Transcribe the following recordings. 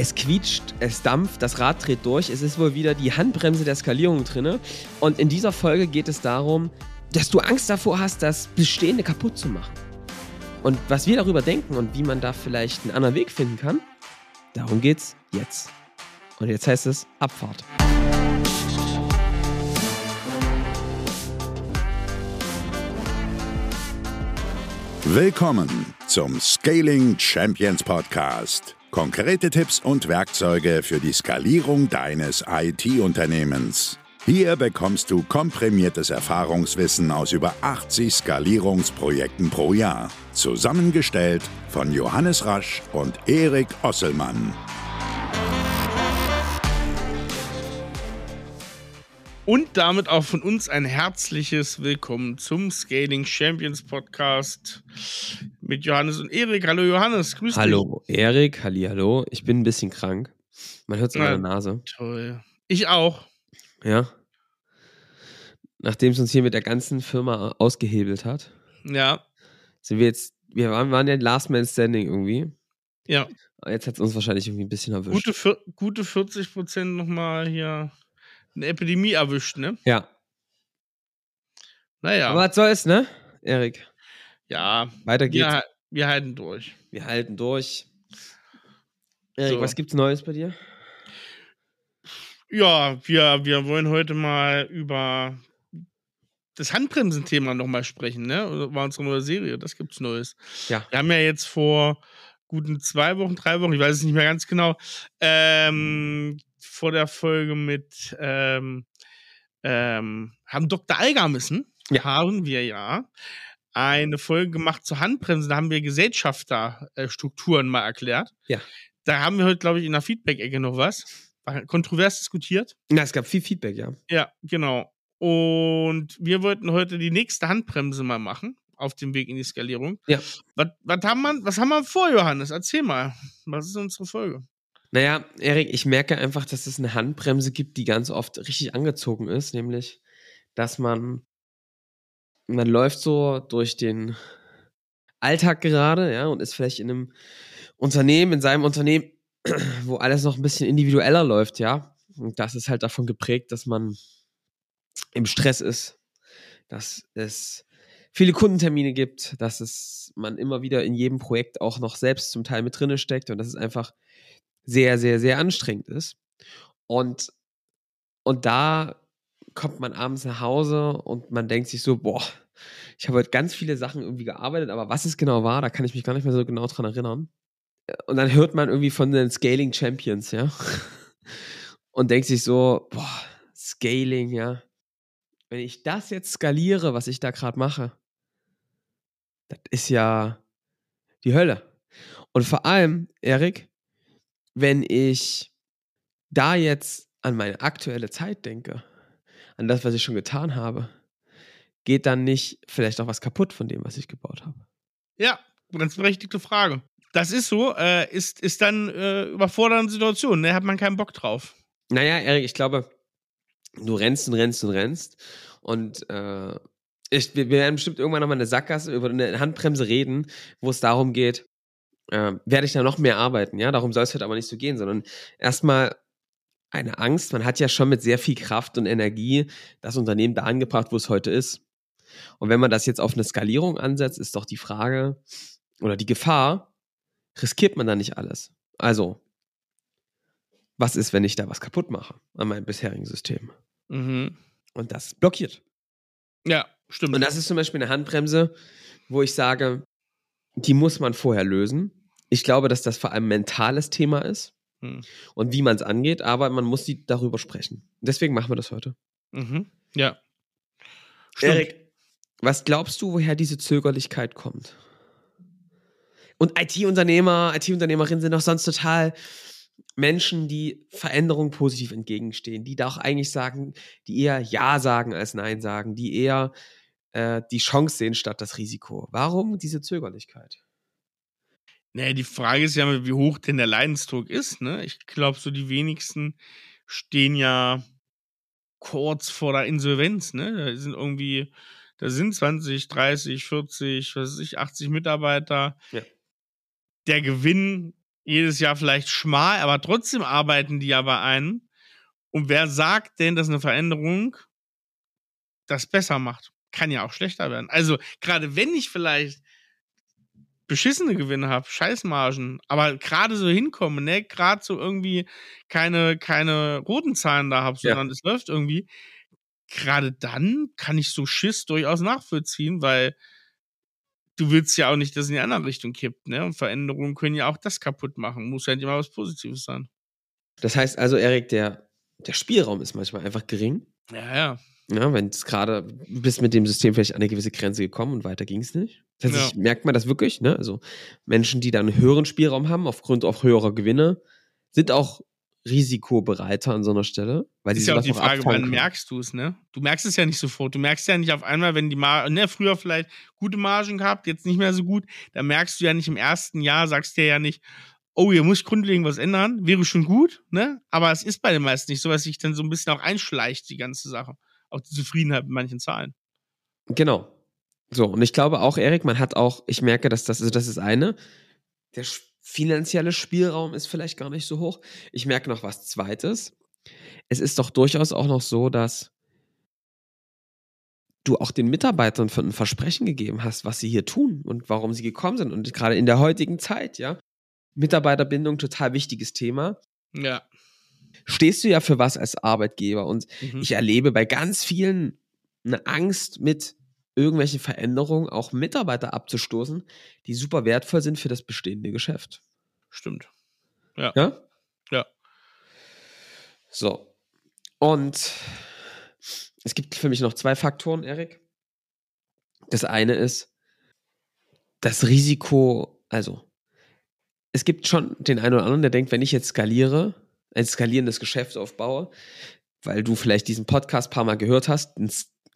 Es quietscht, es dampft, das Rad dreht durch. Es ist wohl wieder die Handbremse der Skalierung drin. Und in dieser Folge geht es darum, dass du Angst davor hast, das Bestehende kaputt zu machen. Und was wir darüber denken und wie man da vielleicht einen anderen Weg finden kann, darum geht's jetzt. Und jetzt heißt es Abfahrt. Willkommen zum Scaling Champions Podcast. Konkrete Tipps und Werkzeuge für die Skalierung deines IT-Unternehmens. Hier bekommst du komprimiertes Erfahrungswissen aus über 80 Skalierungsprojekten pro Jahr. Zusammengestellt von Johannes Rasch und Erik Osselmann. Und damit auch von uns ein herzliches Willkommen zum Scaling Champions Podcast mit Johannes und Erik. Hallo Johannes, grüß Hallo Erik, halli, hallo. Ich bin ein bisschen krank. Man hört es in meiner Nase. Toll. Ich auch. Ja. Nachdem es uns hier mit der ganzen Firma ausgehebelt hat. Ja. Sind wir jetzt, wir waren, waren ja Last Man Standing irgendwie. Ja. Jetzt hat es uns wahrscheinlich irgendwie ein bisschen erwischt. Gute, gute 40 Prozent nochmal hier eine Epidemie erwischt, ne? Ja. Naja. Aber was soll's, ne, Erik? Ja. Weiter geht's. Wir, wir halten durch. Wir halten durch. Erik, So. was gibt's Neues bei dir? Ja, wir, wir wollen heute mal über das Handbremsen-Thema nochmal sprechen, ne? War unsere neue Serie, das gibt's Neues. Ja. Wir haben ja jetzt vor guten zwei Wochen, drei Wochen, ich weiß es nicht mehr ganz genau, ähm, vor der Folge mit ähm, ähm, haben Dr. Algermissen, Ja. haben wir ja eine Folge gemacht zur Handbremse, da haben wir Gesellschafterstrukturen mal erklärt. Ja. Da haben wir heute, glaube ich, in der Feedback-Ecke noch was. War kontrovers diskutiert. Na, es gab viel Feedback, ja. Ja, genau. Und wir wollten heute die nächste Handbremse mal machen, auf dem Weg in die Skalierung. Ja. Was, was, haben, wir, was haben wir vor, Johannes? Erzähl mal. Was ist unsere Folge? Naja, Erik, ich merke einfach, dass es eine Handbremse gibt, die ganz oft richtig angezogen ist, nämlich, dass man, man läuft so durch den Alltag gerade, ja, und ist vielleicht in einem Unternehmen, in seinem Unternehmen, wo alles noch ein bisschen individueller läuft, ja. Und das ist halt davon geprägt, dass man im Stress ist, dass es viele Kundentermine gibt, dass es man immer wieder in jedem Projekt auch noch selbst zum Teil mit drinne steckt und dass es einfach sehr, sehr, sehr anstrengend ist. Und, und da kommt man abends nach Hause und man denkt sich so, boah, ich habe heute ganz viele Sachen irgendwie gearbeitet, aber was es genau war, da kann ich mich gar nicht mehr so genau dran erinnern. Und dann hört man irgendwie von den Scaling Champions, ja. Und denkt sich so, boah, Scaling, ja. Wenn ich das jetzt skaliere, was ich da gerade mache, das ist ja die Hölle. Und vor allem, Erik, wenn ich da jetzt an meine aktuelle Zeit denke, an das, was ich schon getan habe, geht dann nicht vielleicht auch was kaputt von dem, was ich gebaut habe? Ja, ganz berechtigte Frage. Das ist so, äh, ist, ist dann äh, überfordernde Situation, ne? Hat man keinen Bock drauf. Naja, Erik, ich glaube, du rennst und rennst und rennst und äh, ich, wir wir werden bestimmt irgendwann nochmal eine Sackgasse über eine Handbremse reden, wo es darum geht, äh, werde ich da noch mehr arbeiten, ja? Darum soll es heute aber nicht so gehen, sondern erstmal eine Angst. Man hat ja schon mit sehr viel Kraft und Energie das Unternehmen da angebracht, wo es heute ist. Und wenn man das jetzt auf eine Skalierung ansetzt, ist doch die Frage oder die Gefahr, riskiert man da nicht alles? Also, was ist, wenn ich da was kaputt mache an meinem bisherigen System? Mhm. Und das blockiert. Ja, stimmt. Und das ist zum Beispiel eine Handbremse, wo ich sage, die muss man vorher lösen. Ich glaube, dass das vor allem ein mentales Thema ist Hm. und wie man es angeht, aber man muss die darüber sprechen. Deswegen machen wir das heute. Mhm. Ja. Stimmt. Erik, was glaubst du, woher diese Zögerlichkeit kommt? Und IT-Unternehmer, IT-Unternehmerinnen sind doch sonst total Menschen, die Veränderungen positiv entgegenstehen, die da auch eigentlich sagen, die eher Ja sagen als Nein sagen, die eher äh, die Chance sehen statt das Risiko. Warum diese Zögerlichkeit? Naja, die Frage ist ja, wie hoch denn der Leidensdruck ist. Ne? Ich glaube, so die wenigsten stehen ja kurz vor der Insolvenz. Ne? Da sind irgendwie, da sind 20, 30, 40, was weiß ich, 80 Mitarbeiter. Ja. Der Gewinn jedes Jahr vielleicht schmal, aber trotzdem arbeiten die ja bei einem. Und wer sagt denn, dass eine Veränderung das besser macht? Kann ja auch schlechter werden. Also, gerade wenn ich vielleicht beschissene Gewinne habe, Scheißmargen, aber gerade so hinkomme, ne, gerade so irgendwie keine, keine roten Zahlen da habe, sondern ja. es läuft irgendwie, gerade dann kann ich so Schiss durchaus nachvollziehen, weil du willst ja auch nicht, dass es in die andere Richtung kippt, ne? Und Veränderungen können ja auch das kaputt machen. Muss ja nicht immer was Positives sein. Das heißt also, Erik, der, der Spielraum ist manchmal einfach gering. Ja, ja. Ja, wenn es gerade, bist mit dem System vielleicht an eine gewisse Grenze gekommen und weiter ging es nicht. Tatsächlich ja. merkt man das wirklich, ne? Also Menschen, die dann einen höheren Spielraum haben, aufgrund auch höherer Gewinne, sind auch risikobereiter an so einer Stelle. Weil ist ja auch die Frage, wann merkst du es, ne? Du merkst es ja nicht sofort. Du merkst ja nicht auf einmal, wenn die Margen, ne, früher vielleicht gute Margen gehabt, jetzt nicht mehr so gut, da merkst du ja nicht im ersten Jahr, sagst dir ja nicht, oh, hier muss ich grundlegend was ändern, wäre schon gut, ne? Aber es ist bei den meisten nicht so, dass sich dann so ein bisschen auch einschleicht, die ganze Sache. Auch die Zufriedenheit mit manchen Zahlen. Genau. So, und ich glaube auch, Erik, man hat auch, ich merke, dass das, also das ist eine, der finanzielle Spielraum ist vielleicht gar nicht so hoch. Ich merke noch was Zweites. Es ist doch durchaus auch noch so, dass du auch den Mitarbeitern von ein Versprechen gegeben hast, was sie hier tun und warum sie gekommen sind. Und gerade in der heutigen Zeit, ja, Mitarbeiterbindung, total wichtiges Thema. Ja. Stehst du ja für was als Arbeitgeber. Und mhm. ich erlebe bei ganz vielen eine Angst mit irgendwelche Veränderungen auch Mitarbeiter abzustoßen, die super wertvoll sind für das bestehende Geschäft. Stimmt. Ja. Ja? Ja. So. Und es gibt für mich noch zwei Faktoren, Erik. Das eine ist das Risiko, also es gibt schon den einen oder anderen, der denkt, wenn ich jetzt skaliere, ein skalierendes Geschäft aufbaue, weil du vielleicht diesen Podcast ein paar Mal gehört hast,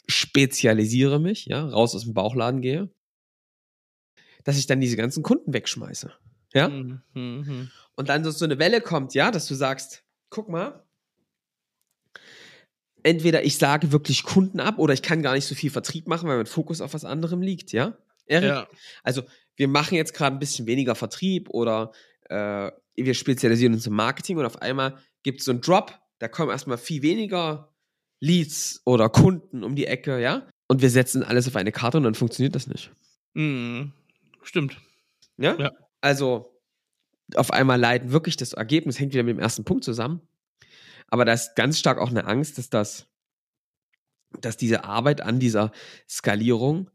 spezialisiere mich, ja, raus aus dem Bauchladen gehe, dass ich dann diese ganzen Kunden wegschmeiße. Ja? Mhm. mhm. Und dann so eine Welle kommt, ja, dass du sagst, guck mal, entweder ich sage wirklich Kunden ab oder ich kann gar nicht so viel Vertrieb machen, weil mein Fokus auf was anderem liegt, ja? Erik? Ja. Also, wir machen jetzt gerade ein bisschen weniger Vertrieb oder äh, wir spezialisieren uns im Marketing und auf einmal gibt es so einen Drop, da kommen erstmal viel weniger Leads oder Kunden um die Ecke, ja? Und wir setzen alles auf eine Karte und dann funktioniert das nicht. Mhm. Stimmt. Ja? ja? Also, auf einmal leiden wirklich das Ergebnis, hängt wieder mit dem ersten Punkt zusammen. Aber da ist ganz stark auch eine Angst, dass das, dass diese Arbeit an dieser Skalierung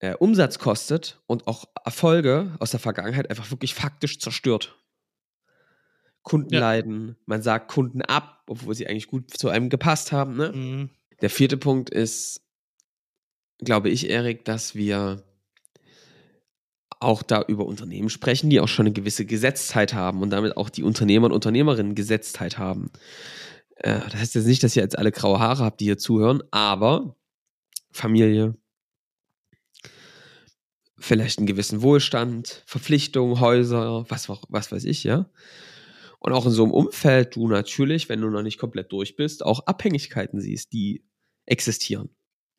äh, Umsatz kostet und auch Erfolge aus der Vergangenheit einfach wirklich faktisch zerstört. Kunden ja. leiden, man sagt Kunden ab, obwohl sie eigentlich gut zu einem gepasst haben. Ne? Mhm. Der vierte Punkt ist, glaube ich, Erik, dass wir auch da über Unternehmen sprechen, die auch schon eine gewisse Gesetztheit haben und damit auch die Unternehmer und Unternehmerinnen Gesetztheit haben. Äh, das heißt jetzt nicht, dass ihr jetzt alle graue Haare habt, die hier zuhören, aber Familie, vielleicht einen gewissen Wohlstand, Verpflichtungen, Häuser, was, was weiß ich, ja. Und auch in so einem Umfeld du natürlich, wenn du noch nicht komplett durch bist, auch Abhängigkeiten siehst, die existieren.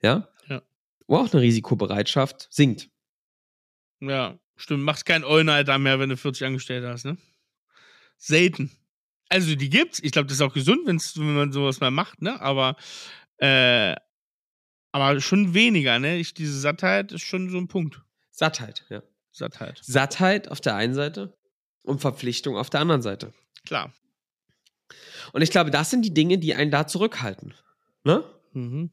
Ja? Ja. Wo auch eine Risikobereitschaft sinkt. Ja, stimmt. Machst kein All-Nighter mehr, wenn du 40 Angestellte hast, ne? Selten. Also die gibt's. Ich glaube, das ist auch gesund, wenn's, wenn man sowas mal macht, ne? Aber, äh, aber schon weniger, ne? Ich, diese Sattheit ist schon so ein Punkt. Sattheit, ja. Sattheit. Sattheit auf der einen Seite und Verpflichtung auf der anderen Seite. Klar. Und ich glaube, das sind die Dinge, die einen da zurückhalten. Ne? Mhm.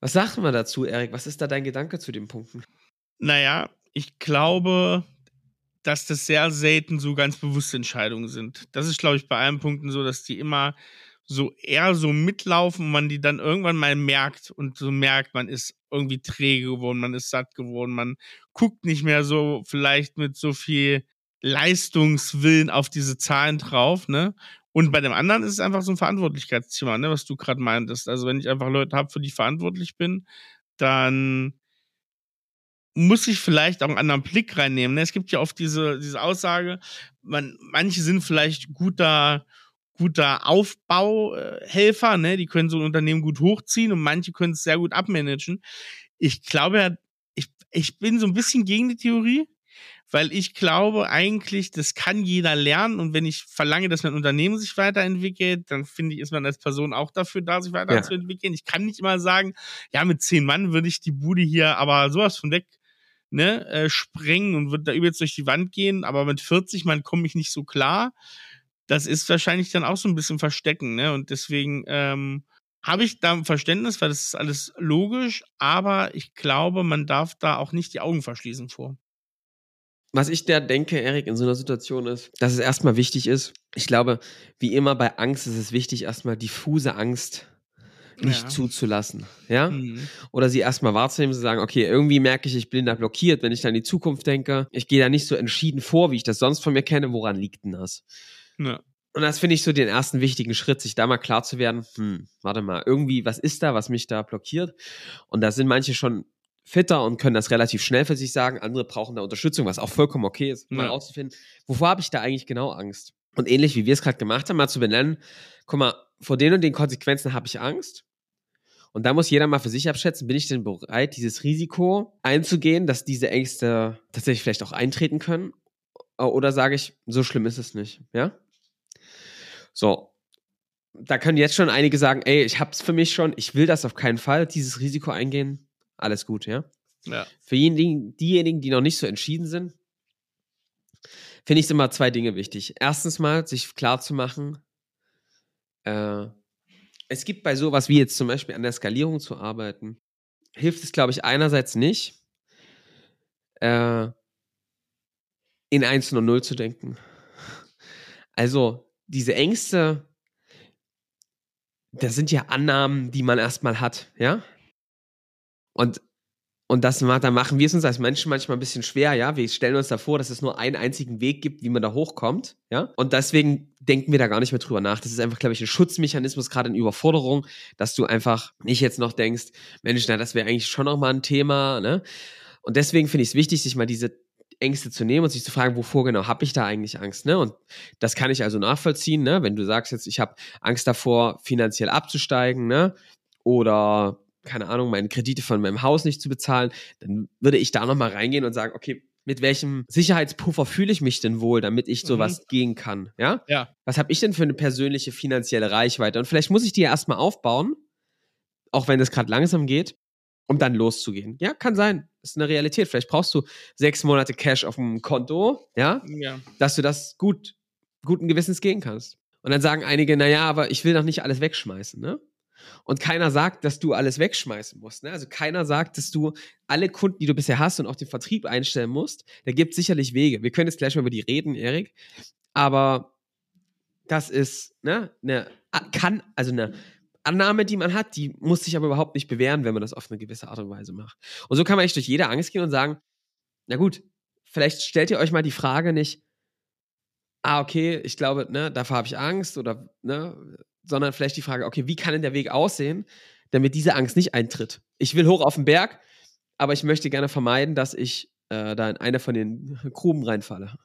Was sagt man dazu, Erik? Was ist da dein Gedanke zu den Punkten? Naja, ich glaube, dass das sehr selten so ganz bewusste Entscheidungen sind. Das ist, glaube ich, bei allen Punkten so, dass die immer so eher so mitlaufen und man die dann irgendwann mal merkt und so merkt, man ist irgendwie träge geworden, man ist satt geworden, man guckt nicht mehr so vielleicht mit so viel Leistungswillen auf diese Zahlen drauf, ne? Und bei dem anderen ist es einfach so ein Verantwortlichkeitsthema, ne, was du gerade meintest. Also wenn ich einfach Leute habe, für die ich verantwortlich bin, dann muss ich vielleicht auch einen anderen Blick reinnehmen. Ne? Es gibt ja oft diese, diese Aussage, man, manche sind vielleicht guter, guter Aufbauhelfer, ne? die können so ein Unternehmen gut hochziehen und manche können es sehr gut abmanagen. Ich glaube ja, ich, ich bin so ein bisschen gegen die Theorie, weil ich glaube eigentlich, das kann jeder lernen und wenn ich verlange, dass mein Unternehmen sich weiterentwickelt, dann finde ich, ist man als Person auch dafür da, sich weiterzuentwickeln. Ja. Ich kann nicht immer sagen, ja, mit zehn Mann würde ich die Bude hier aber sowas von weg ne, äh, sprengen und würde da übelst durch die Wand gehen, aber mit 40 Mann komme ich nicht so klar. Das ist wahrscheinlich dann auch so ein bisschen verstecken, ne? Und deswegen ähm, habe ich da Verständnis, weil das ist alles logisch, aber ich glaube, man darf da auch nicht die Augen verschließen vor. Was ich da denke, Erik, in so einer Situation ist, dass es erstmal wichtig ist. Ich glaube, wie immer bei Angst ist es wichtig, erstmal diffuse Angst nicht ja. zuzulassen. Ja? Mhm. Oder sie erstmal wahrzunehmen, zu sagen, okay, irgendwie merke ich, ich bin da blockiert, wenn ich dann in die Zukunft denke. Ich gehe da nicht so entschieden vor, wie ich das sonst von mir kenne. Woran liegt denn das? Ja. Und das finde ich so den ersten wichtigen Schritt, sich da mal klar zu werden, hm, warte mal, irgendwie, was ist da, was mich da blockiert? Und da sind manche schon fitter und können das relativ schnell für sich sagen. Andere brauchen da Unterstützung, was auch vollkommen okay ist, mal auszufinden, wovor habe ich da eigentlich genau Angst? Und ähnlich wie wir es gerade gemacht haben, mal zu benennen, guck mal, vor den und den Konsequenzen habe ich Angst. Und da muss jeder mal für sich abschätzen, bin ich denn bereit, dieses Risiko einzugehen, dass diese Ängste tatsächlich vielleicht auch eintreten können? Oder sage ich, so schlimm ist es nicht, ja? So. Da können jetzt schon einige sagen, ey, ich hab's für mich schon, ich will das auf keinen Fall, dieses Risiko eingehen. Alles gut, ja? Ja. Für diejenigen, diejenigen, die noch nicht so entschieden sind, finde ich es immer zwei Dinge wichtig. Erstens mal, sich klar zu machen, äh, es gibt bei sowas wie jetzt zum Beispiel an der Skalierung zu arbeiten, hilft es, glaube ich, einerseits nicht, äh, in 1 und 0 zu denken. Also diese Ängste, das sind ja Annahmen, die man erstmal hat, ja? Und und das da machen wir es uns als Menschen manchmal ein bisschen schwer, ja. Wir stellen uns da vor, dass es nur einen einzigen Weg gibt, wie man da hochkommt, ja. Und deswegen denken wir da gar nicht mehr drüber nach. Das ist einfach, glaube ich, ein Schutzmechanismus, gerade in Überforderung, dass du einfach nicht jetzt noch denkst, Mensch, na, das wäre eigentlich schon noch mal ein Thema, ne? Und deswegen finde ich es wichtig, sich mal diese Ängste zu nehmen und sich zu fragen, wovor genau habe ich da eigentlich Angst, ne? Und das kann ich also nachvollziehen, ne? Wenn du sagst jetzt, ich habe Angst davor, finanziell abzusteigen, ne? Oder keine Ahnung, meine Kredite von meinem Haus nicht zu bezahlen, dann würde ich da nochmal reingehen und sagen, okay, mit welchem Sicherheitspuffer fühle ich mich denn wohl, damit ich sowas mhm. gehen kann? Ja? Ja. Was habe ich denn für eine persönliche finanzielle Reichweite? Und vielleicht muss ich die ja erstmal aufbauen, auch wenn es gerade langsam geht, um dann loszugehen. Ja, kann sein. Das ist eine Realität. Vielleicht brauchst du sechs Monate Cash auf dem Konto, ja, ja. dass du das gut, guten Gewissens gehen kannst. Und dann sagen einige, naja, aber ich will doch nicht alles wegschmeißen, ne? Und keiner sagt, dass du alles wegschmeißen musst. Ne? Also keiner sagt, dass du alle Kunden, die du bisher hast und auch den Vertrieb einstellen musst. Da gibt es sicherlich Wege. Wir können jetzt gleich mal über die reden, Erik. Aber das ist ne, eine, kann, also eine Annahme, die man hat, die muss sich aber überhaupt nicht bewähren, wenn man das auf eine gewisse Art und Weise macht. Und so kann man echt durch jede Angst gehen und sagen, na gut, vielleicht stellt ihr euch mal die Frage nicht, ah, okay, ich glaube, ne, davor habe ich Angst oder ne, sondern vielleicht die Frage, okay, wie kann denn der Weg aussehen, damit diese Angst nicht eintritt? Ich will hoch auf den Berg, aber ich möchte gerne vermeiden, dass ich äh, da in eine von den Gruben reinfalle.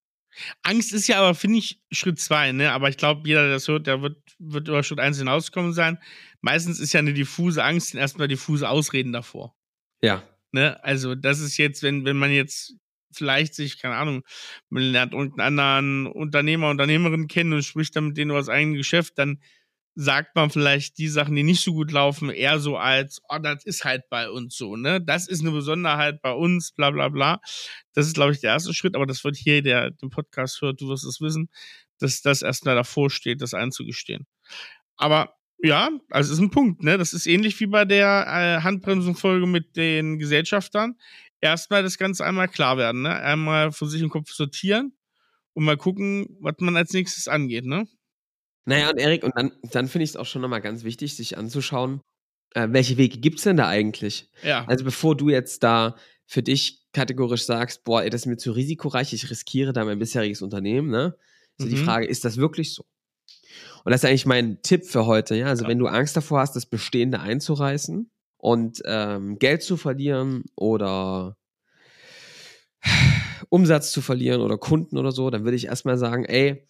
Angst ist ja aber, finde ich, Schritt zwei, ne? Aber ich glaube, jeder, der das hört, der wird, wird über Schritt eins hinausgekommen sein. Meistens ist ja eine diffuse Angst erstmal diffuse Ausreden davor. Ja. Ne? Also, das ist jetzt, wenn, wenn man jetzt vielleicht sich, keine Ahnung, man lernt irgendeinen anderen Unternehmer, Unternehmerin kennen und spricht dann mit denen über das eigene Geschäft, dann sagt man vielleicht die Sachen, die nicht so gut laufen, eher so als, oh, das ist halt bei uns so, ne? Das ist eine Besonderheit bei uns, bla bla bla. Das ist, glaube ich, der erste Schritt, aber das wird hier, der den Podcast hört, du wirst es wissen, dass das erstmal davor steht, das einzugestehen. Aber ja, also ist ein Punkt, ne? Das ist ähnlich wie bei der äh, Handbremsenfolge mit den Gesellschaftern. Erstmal das Ganze einmal klar werden, ne? Einmal für sich im Kopf sortieren und mal gucken, was man als nächstes angeht, ne? Naja, und Erik, und dann, dann finde ich es auch schon nochmal ganz wichtig, sich anzuschauen, äh, welche Wege gibt es denn da eigentlich? Ja. Also bevor du jetzt da für dich kategorisch sagst, boah, ey, das ist mir zu risikoreich, ich riskiere da mein bisheriges Unternehmen, ne? Also mhm. die Frage, ist das wirklich so? Und das ist eigentlich mein Tipp für heute, ja. Also ja. wenn du Angst davor hast, das Bestehende einzureißen und ähm, Geld zu verlieren oder Umsatz zu verlieren oder Kunden oder so, dann würde ich erstmal sagen, ey,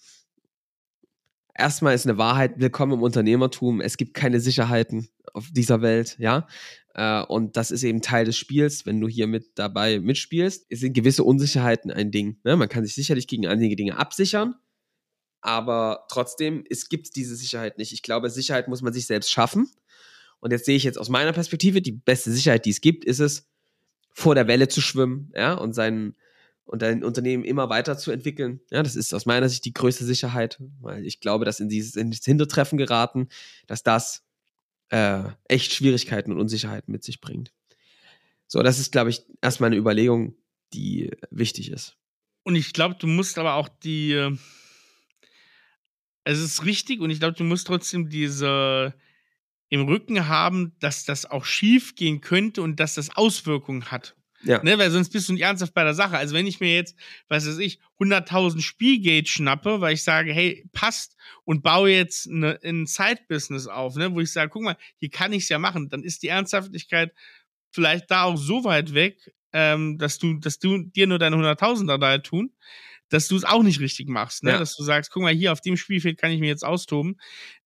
erstmal ist eine Wahrheit, willkommen im Unternehmertum. Es gibt keine Sicherheiten auf dieser Welt, ja. Äh, und das ist eben Teil des Spiels. Wenn du hier mit dabei mitspielst, sind gewisse Unsicherheiten ein Ding. Ne? Man kann sich sicherlich gegen einige Dinge absichern, aber trotzdem, es gibt diese Sicherheit nicht. Ich glaube, Sicherheit muss man sich selbst schaffen. Und jetzt sehe ich jetzt aus meiner Perspektive, die beste Sicherheit, die es gibt, ist es, vor der Welle zu schwimmen, ja, und sein, und dein Unternehmen immer weiter zu entwickeln. Ja, das ist aus meiner Sicht die größte Sicherheit, weil ich glaube, dass in dieses, in dieses Hintertreffen geraten, dass das äh, echt Schwierigkeiten und Unsicherheiten mit sich bringt. So, das ist, glaube ich, erstmal eine Überlegung, die wichtig ist. Und ich glaube, du musst aber auch die, äh, es ist richtig und ich glaube, du musst trotzdem diese im Rücken haben, dass das auch schief gehen könnte und dass das Auswirkungen hat. Ja. Ne, weil sonst bist du nicht ernsthaft bei der Sache. Also wenn ich mir jetzt, was weiß ich, 100.000 Spielgate schnappe, weil ich sage, hey, passt und baue jetzt eine, ein Side-Business auf, ne, wo ich sage, guck mal, hier kann ich es ja machen, dann ist die Ernsthaftigkeit vielleicht da auch so weit weg, ähm, dass du, dass du dir nur deine 100.000er da tun dass du es auch nicht richtig machst, ne? Ja. Dass du sagst, guck mal, hier auf dem Spielfeld kann ich mir jetzt austoben.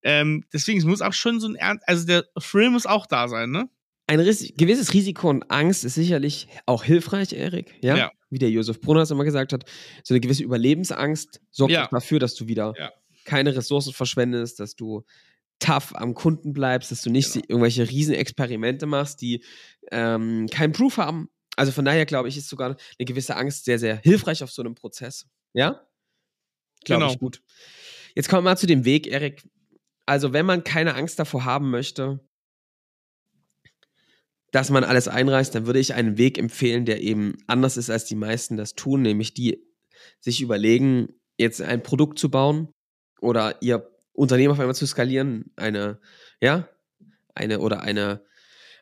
Ähm, deswegen, es muss auch schon so ein Ernst, also der Thrill muss auch da sein, ne? Ein gewisses Risiko und Angst ist sicherlich auch hilfreich, Erik, ja? ja. Wie der Josef Brunner es immer gesagt hat. So eine gewisse Überlebensangst sorgt ja. dafür, dass du wieder ja. keine Ressourcen verschwendest, dass du tough am Kunden bleibst, dass du nicht genau. irgendwelche Riesenexperimente machst, die ähm, keinen Proof haben, also von daher glaube ich, ist sogar eine gewisse Angst sehr, sehr hilfreich auf so einem Prozess. Ja? Glaube genau. ich gut. Jetzt kommen wir mal zu dem Weg, Erik. Also, wenn man keine Angst davor haben möchte, dass man alles einreißt, dann würde ich einen Weg empfehlen, der eben anders ist, als die meisten das tun, nämlich die sich überlegen, jetzt ein Produkt zu bauen oder ihr Unternehmen auf einmal zu skalieren, eine, ja, eine oder eine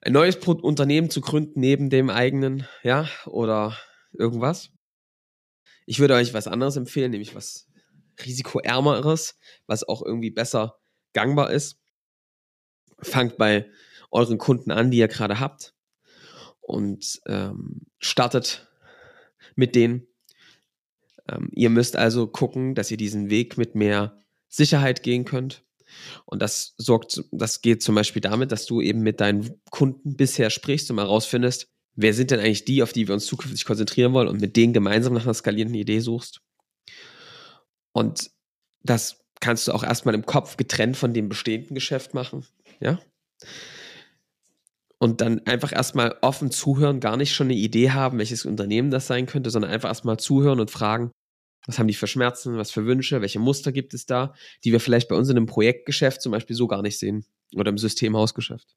ein neues Pro Unternehmen zu gründen neben dem eigenen, ja, oder irgendwas. Ich würde euch was anderes empfehlen, nämlich was risikoärmeres, was auch irgendwie besser gangbar ist. Fangt bei euren Kunden an, die ihr gerade habt und ähm, startet mit denen. Ähm, ihr müsst also gucken, dass ihr diesen Weg mit mehr Sicherheit gehen könnt. Und das sorgt, das geht zum Beispiel damit, dass du eben mit deinen Kunden bisher sprichst und mal rausfindest, wer sind denn eigentlich die, auf die wir uns zukünftig konzentrieren wollen und mit denen gemeinsam nach einer skalierenden Idee suchst. Und das kannst du auch erstmal im Kopf getrennt von dem bestehenden Geschäft machen. Ja. Und dann einfach erstmal offen zuhören, gar nicht schon eine Idee haben, welches Unternehmen das sein könnte, sondern einfach erstmal zuhören und fragen, was haben die für Schmerzen? Was für Wünsche? Welche Muster gibt es da, die wir vielleicht bei uns in einem Projektgeschäft zum Beispiel so gar nicht sehen oder im Systemhausgeschäft?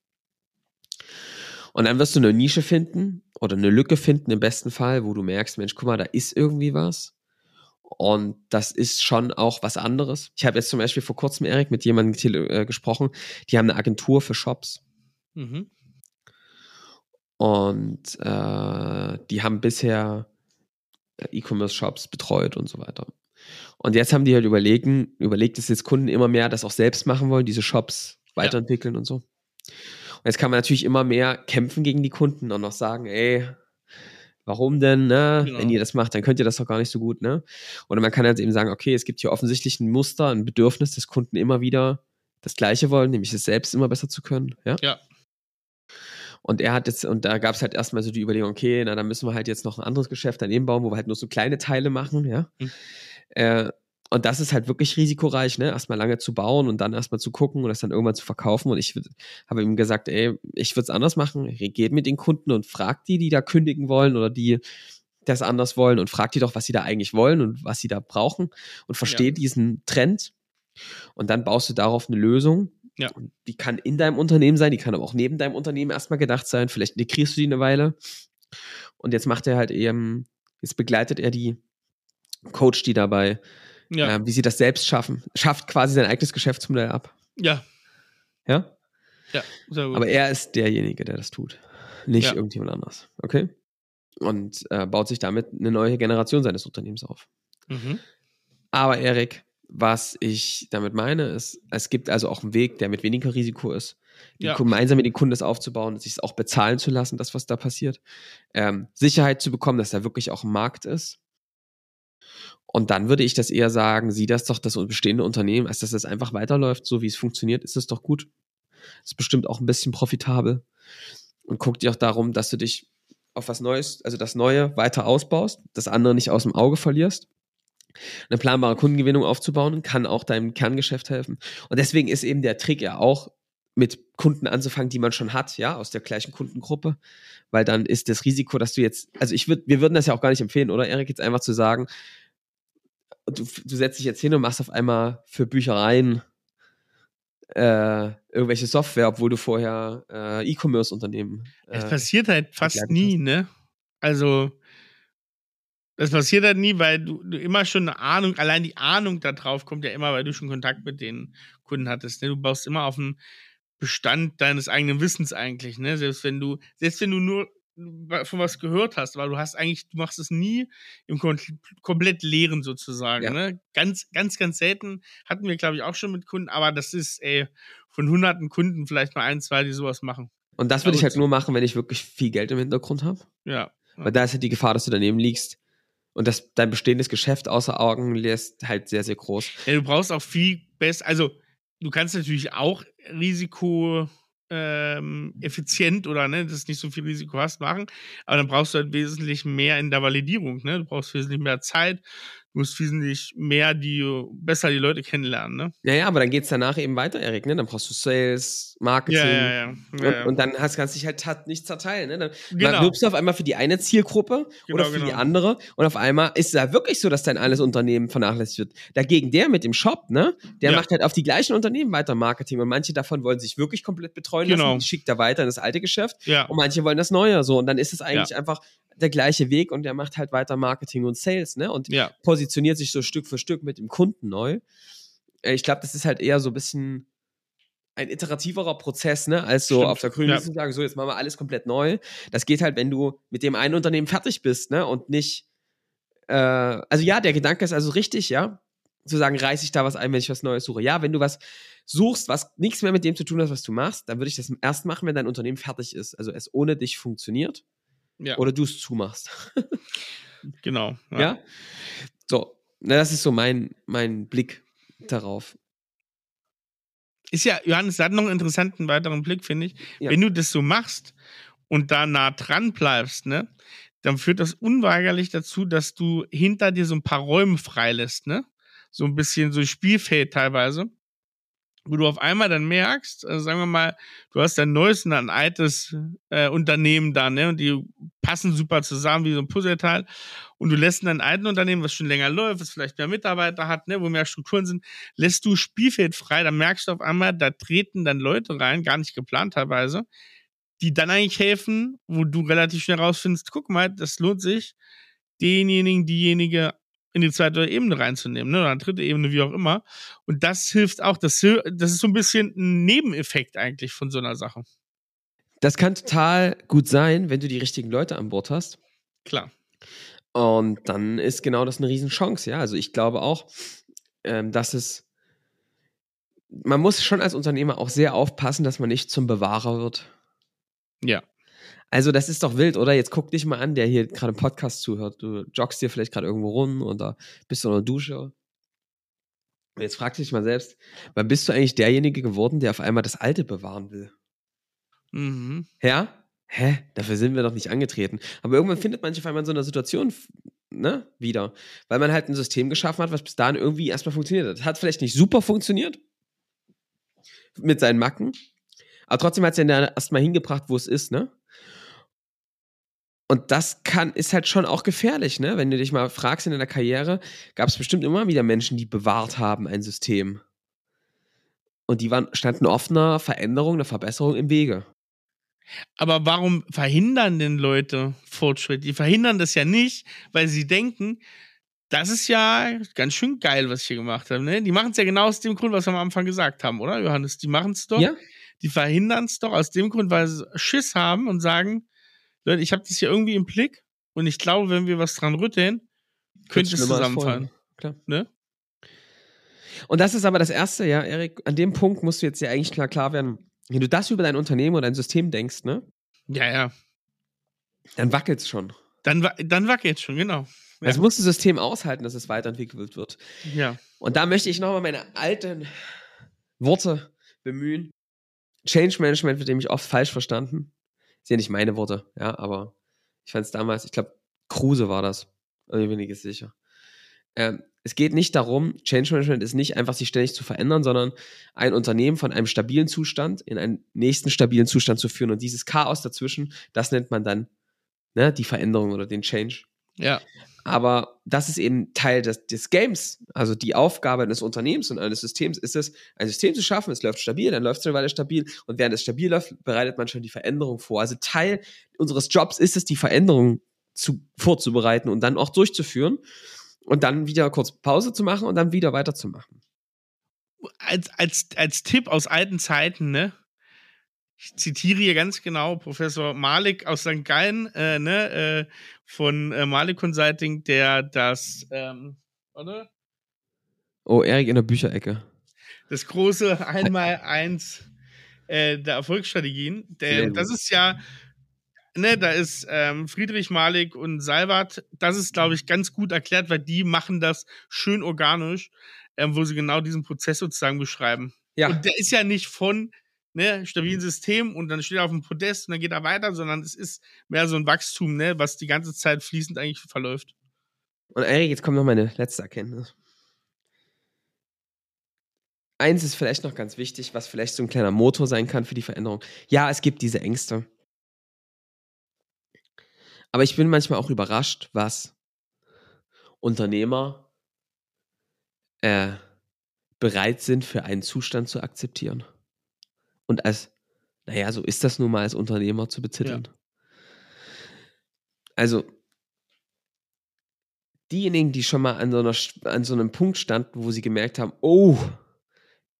Und dann wirst du eine Nische finden oder eine Lücke finden im besten Fall, wo du merkst, Mensch, guck mal, da ist irgendwie was. Und das ist schon auch was anderes. Ich habe jetzt zum Beispiel vor kurzem, Erik, mit jemandem äh, gesprochen, die haben eine Agentur für Shops. Mhm. Und äh, die haben bisher E-Commerce-Shops betreut und so weiter. Und jetzt haben die halt überlegen, überlegt, dass jetzt Kunden immer mehr das auch selbst machen wollen, diese Shops weiterentwickeln ja. und so. Und jetzt kann man natürlich immer mehr kämpfen gegen die Kunden und noch sagen, ey, warum denn, ne? Genau. Wenn ihr das macht, dann könnt ihr das doch gar nicht so gut, ne? Oder man kann halt eben sagen, okay, es gibt hier offensichtlich ein Muster, ein Bedürfnis des Kunden immer wieder das Gleiche wollen, nämlich es selbst immer besser zu können, ja? Ja. Und er hat jetzt, und da gab es halt erstmal so die Überlegung, okay, na, dann müssen wir halt jetzt noch ein anderes Geschäft daneben bauen, wo wir halt nur so kleine Teile machen, ja. Mhm. Äh, und das ist halt wirklich risikoreich, ne? Erstmal lange zu bauen und dann erstmal zu gucken und das dann irgendwann zu verkaufen. Und ich habe ihm gesagt, ey, ich würde es anders machen. Geht mit den Kunden und fragt die, die da kündigen wollen oder die das anders wollen und fragt die doch, was sie da eigentlich wollen und was sie da brauchen und versteht ja. diesen Trend. Und dann baust du darauf eine Lösung, ja. Die kann in deinem Unternehmen sein, die kann aber auch neben deinem Unternehmen erstmal gedacht sein. Vielleicht integrierst du die eine Weile. Und jetzt macht er halt eben, jetzt begleitet er die, coacht die dabei, ja. äh, wie sie das selbst schaffen. Schafft quasi sein eigenes Geschäftsmodell ab. Ja. Ja? Ja, sehr gut. Aber er ist derjenige, der das tut. Nicht ja. irgendjemand anders. Okay? Und äh, baut sich damit eine neue Generation seines Unternehmens auf. Mhm. Aber Erik, was ich damit meine, ist, es gibt also auch einen Weg, der mit weniger Risiko ist, ja. gemeinsam mit den Kunden das aufzubauen, sich es auch bezahlen zu lassen, das, was da passiert. Ähm, Sicherheit zu bekommen, dass da wirklich auch ein Markt ist. Und dann würde ich das eher sagen, sieh das doch das bestehende Unternehmen, als dass es einfach weiterläuft, so wie es funktioniert, ist es doch gut. Ist bestimmt auch ein bisschen profitabel. Und guck dir auch darum, dass du dich auf was Neues, also das Neue weiter ausbaust, das andere nicht aus dem Auge verlierst. Eine planbare Kundengewinnung aufzubauen kann auch deinem Kerngeschäft helfen. Und deswegen ist eben der Trick ja auch, mit Kunden anzufangen, die man schon hat, ja, aus der gleichen Kundengruppe, weil dann ist das Risiko, dass du jetzt, also ich würde, wir würden das ja auch gar nicht empfehlen, oder Erik, jetzt einfach zu sagen, du, du setzt dich jetzt hin und machst auf einmal für Büchereien äh, irgendwelche Software, obwohl du vorher äh, E-Commerce-Unternehmen. Äh, es passiert halt fast nie, hast. ne? Also das passiert halt nie, weil du, du, immer schon eine Ahnung, allein die Ahnung da drauf kommt ja immer, weil du schon Kontakt mit den Kunden hattest. Ne? Du baust immer auf einen Bestand deines eigenen Wissens eigentlich, ne? Selbst wenn du, selbst wenn du nur von was gehört hast, weil du hast eigentlich, du machst es nie im kom komplett leeren sozusagen. Ja. Ne? Ganz, ganz, ganz selten hatten wir, glaube ich, auch schon mit Kunden, aber das ist ey, von hunderten Kunden vielleicht mal ein, zwei, die sowas machen. Und das würde ich halt nur machen, wenn ich wirklich viel Geld im Hintergrund habe. Ja. Weil da ist halt die Gefahr, dass du daneben liegst und das dein bestehendes Geschäft außer Augen lässt, halt sehr, sehr groß. Ja, du brauchst auch viel besser, also du kannst natürlich auch Risiko ähm, effizient oder ne, dass nicht so viel Risiko hast, machen. Aber dann brauchst du halt wesentlich mehr in der Validierung. Ne? Du brauchst wesentlich mehr Zeit, du musst wesentlich mehr die, besser die Leute kennenlernen. Ne? Ja, ja, aber dann geht es danach eben weiter, Erik. Ne? Dann brauchst du Sales, Marketing. Ja, ja, ja. ja, und, und, dann hast, kannst du dich halt nicht zerteilen. Ne? Dann genau. wirbst du auf einmal für die eine Zielgruppe genau, oder für genau. die andere. Und auf einmal ist es ja wirklich so, dass dein alles Unternehmen vernachlässigt wird. Dagegen der mit dem Shop, ne, der macht halt auf die gleichen Unternehmen weiter Marketing. Und manche davon wollen sich wirklich komplett betreuen genau. lassen. Die schickt er weiter in das alte Geschäft. Ja. Und manche wollen das Neue so. Und dann ist es eigentlich einfach der gleiche Weg und der macht halt weiter Marketing und Sales, ne? Und ja. positioniert sich so Stück für Stück mit dem Kunden neu. Äh, ich glaube, das ist halt eher so ein bisschen ein iterativerer Prozess, ne, als so Stimmt. auf der grünen ja. Liste sagen, so jetzt machen wir alles komplett neu. Das geht halt, wenn du mit dem einen Unternehmen fertig bist, ne, und nicht, äh, also ja, der Gedanke ist also richtig, ja, zu sagen, reiß ich da was ein, wenn ich was Neues suche. Ja, wenn du was suchst, was nichts mehr mit dem zu tun hat, was du machst, dann würde ich das erst machen, wenn dein Unternehmen fertig ist, also es ohne dich funktioniert. Ja. Oder du es zumachst. genau. Ja. ja? So, na, das ist so mein, mein Blick darauf. Ist ja, Johannes, hat noch einen interessanten weiteren Blick, finde ich. Ja. Wenn du das so machst und da nah dran bleibst, ne, dann führt das unweigerlich dazu, dass du hinter dir so ein paar Räume freilässt, ne? So ein bisschen so Spielfeld teilweise wo du auf einmal dann merkst, also sagen wir mal, du hast dein neues und ein altes äh, Unternehmen da, ne, und die passen super zusammen wie so ein Puzzleteil. Und du lässt dein alten Unternehmen, was schon länger läuft, was vielleicht mehr Mitarbeiter hat, ne, wo mehr Strukturen sind, lässt du Spielfeld frei, dann merkst du auf einmal, da treten dann Leute rein, gar nicht geplant teilweise, die dann eigentlich helfen, wo du relativ schnell rausfindest, guck mal, das lohnt sich, denjenigen, diejenige in die zweite Ebene reinzunehmen, ne? oder dritte Ebene, wie auch immer. Und das hilft auch. Das, das ist so ein bisschen ein Nebeneffekt eigentlich von so einer Sache. Das kann total gut sein, wenn du die richtigen Leute an Bord hast. Klar. Und dann ist genau das eine Riesenchance, ja. Also ich glaube auch, ähm, dass es. Man muss schon als Unternehmer auch sehr aufpassen, dass man nicht zum Bewahrer wird. Ja. Also, das ist doch wild, oder? Jetzt guck dich mal an, der hier gerade im Podcast zuhört. Du joggst dir vielleicht gerade irgendwo rum oder bist du in der Dusche. Und jetzt fragst du dich mal selbst, wann bist du eigentlich derjenige geworden, der auf einmal das Alte bewahren will? Mhm. Ja? Hä? Dafür sind wir doch nicht angetreten. Aber irgendwann findet man sich auf einmal in so einer Situation ne, wieder. Weil man halt ein System geschaffen hat, was bis dahin irgendwie erstmal funktioniert hat. Hat vielleicht nicht super funktioniert mit seinen Macken, aber trotzdem hat es ja erstmal hingebracht, wo es ist, ne? Und das kann, ist halt schon auch gefährlich, ne? Wenn du dich mal fragst in deiner Karriere, gab es bestimmt immer wieder Menschen, die bewahrt haben ein System. Und die waren, standen offener Veränderung, einer Verbesserung im Wege. Aber warum verhindern denn Leute Fortschritt? Die verhindern das ja nicht, weil sie denken, das ist ja ganz schön geil, was ich hier gemacht habe. Ne? Die machen es ja genau aus dem Grund, was wir am Anfang gesagt haben, oder Johannes? Die machen es doch. Ja. Die verhindern es doch aus dem Grund, weil sie Schiss haben und sagen, Leute, ich habe das hier irgendwie im Blick und ich glaube, wenn wir was dran rütteln, könnte es zusammenfallen. Klar. Ne? Und das ist aber das Erste, ja, Erik, an dem Punkt musst du jetzt ja eigentlich klar, klar werden, wenn du das über dein Unternehmen oder dein System denkst, ne? Ja, ja. Dann wackelt's schon. Dann, dann wackelt's schon, genau. Ja. Das muss das System aushalten, dass es weiterentwickelt wird. Ja. Und da möchte ich nochmal meine alten Worte bemühen. Change Management wird nämlich oft falsch verstanden. Sind ja nicht meine Worte, ja, aber ich fand es damals, ich glaube, Kruse war das. Ich bin nicht sicher. Ähm, es geht nicht darum, Change Management ist nicht einfach sich ständig zu verändern, sondern ein Unternehmen von einem stabilen Zustand in einen nächsten stabilen Zustand zu führen. Und dieses Chaos dazwischen, das nennt man dann ne, die Veränderung oder den Change. Ja. Aber das ist eben Teil des, des Games. Also die Aufgabe eines Unternehmens und eines Systems ist es, ein System zu schaffen. Es läuft stabil, dann läuft es eine Weile stabil. Und während es stabil läuft, bereitet man schon die Veränderung vor. Also Teil unseres Jobs ist es, die Veränderung zu, vorzubereiten und dann auch durchzuführen und dann wieder kurz Pause zu machen und dann wieder weiterzumachen. Als, als, als Tipp aus alten Zeiten, ne? Ich zitiere hier ganz genau Professor Malik aus St. Gallen, äh, ne, äh, von äh, Malik Consulting, der das, ähm, oder? Oh, Erik in der Bücherecke. Das große Einmal-Eins äh, der Erfolgsstrategien. Der, das ist ja ne, da ist ähm, Friedrich Malik und Salvat, das ist, glaube ich, ganz gut erklärt, weil die machen das schön organisch, ähm, wo sie genau diesen Prozess sozusagen beschreiben. Ja. Und der ist ja nicht von ne, stabilen System und dann steht er auf dem Podest und dann geht er weiter, sondern es ist mehr so ein Wachstum, ne, was die ganze Zeit fließend eigentlich verläuft. Und Erik, jetzt kommt noch meine letzte Erkenntnis. Eins ist vielleicht noch ganz wichtig, was vielleicht so ein kleiner Motor sein kann für die Veränderung. Ja, es gibt diese Ängste. Aber ich bin manchmal auch überrascht, was Unternehmer äh, bereit sind, für einen Zustand zu akzeptieren. Und als, naja, so ist das nun mal als Unternehmer zu betiteln. Ja. Also, diejenigen, die schon mal an so, einer, an so einem Punkt standen, wo sie gemerkt haben, oh,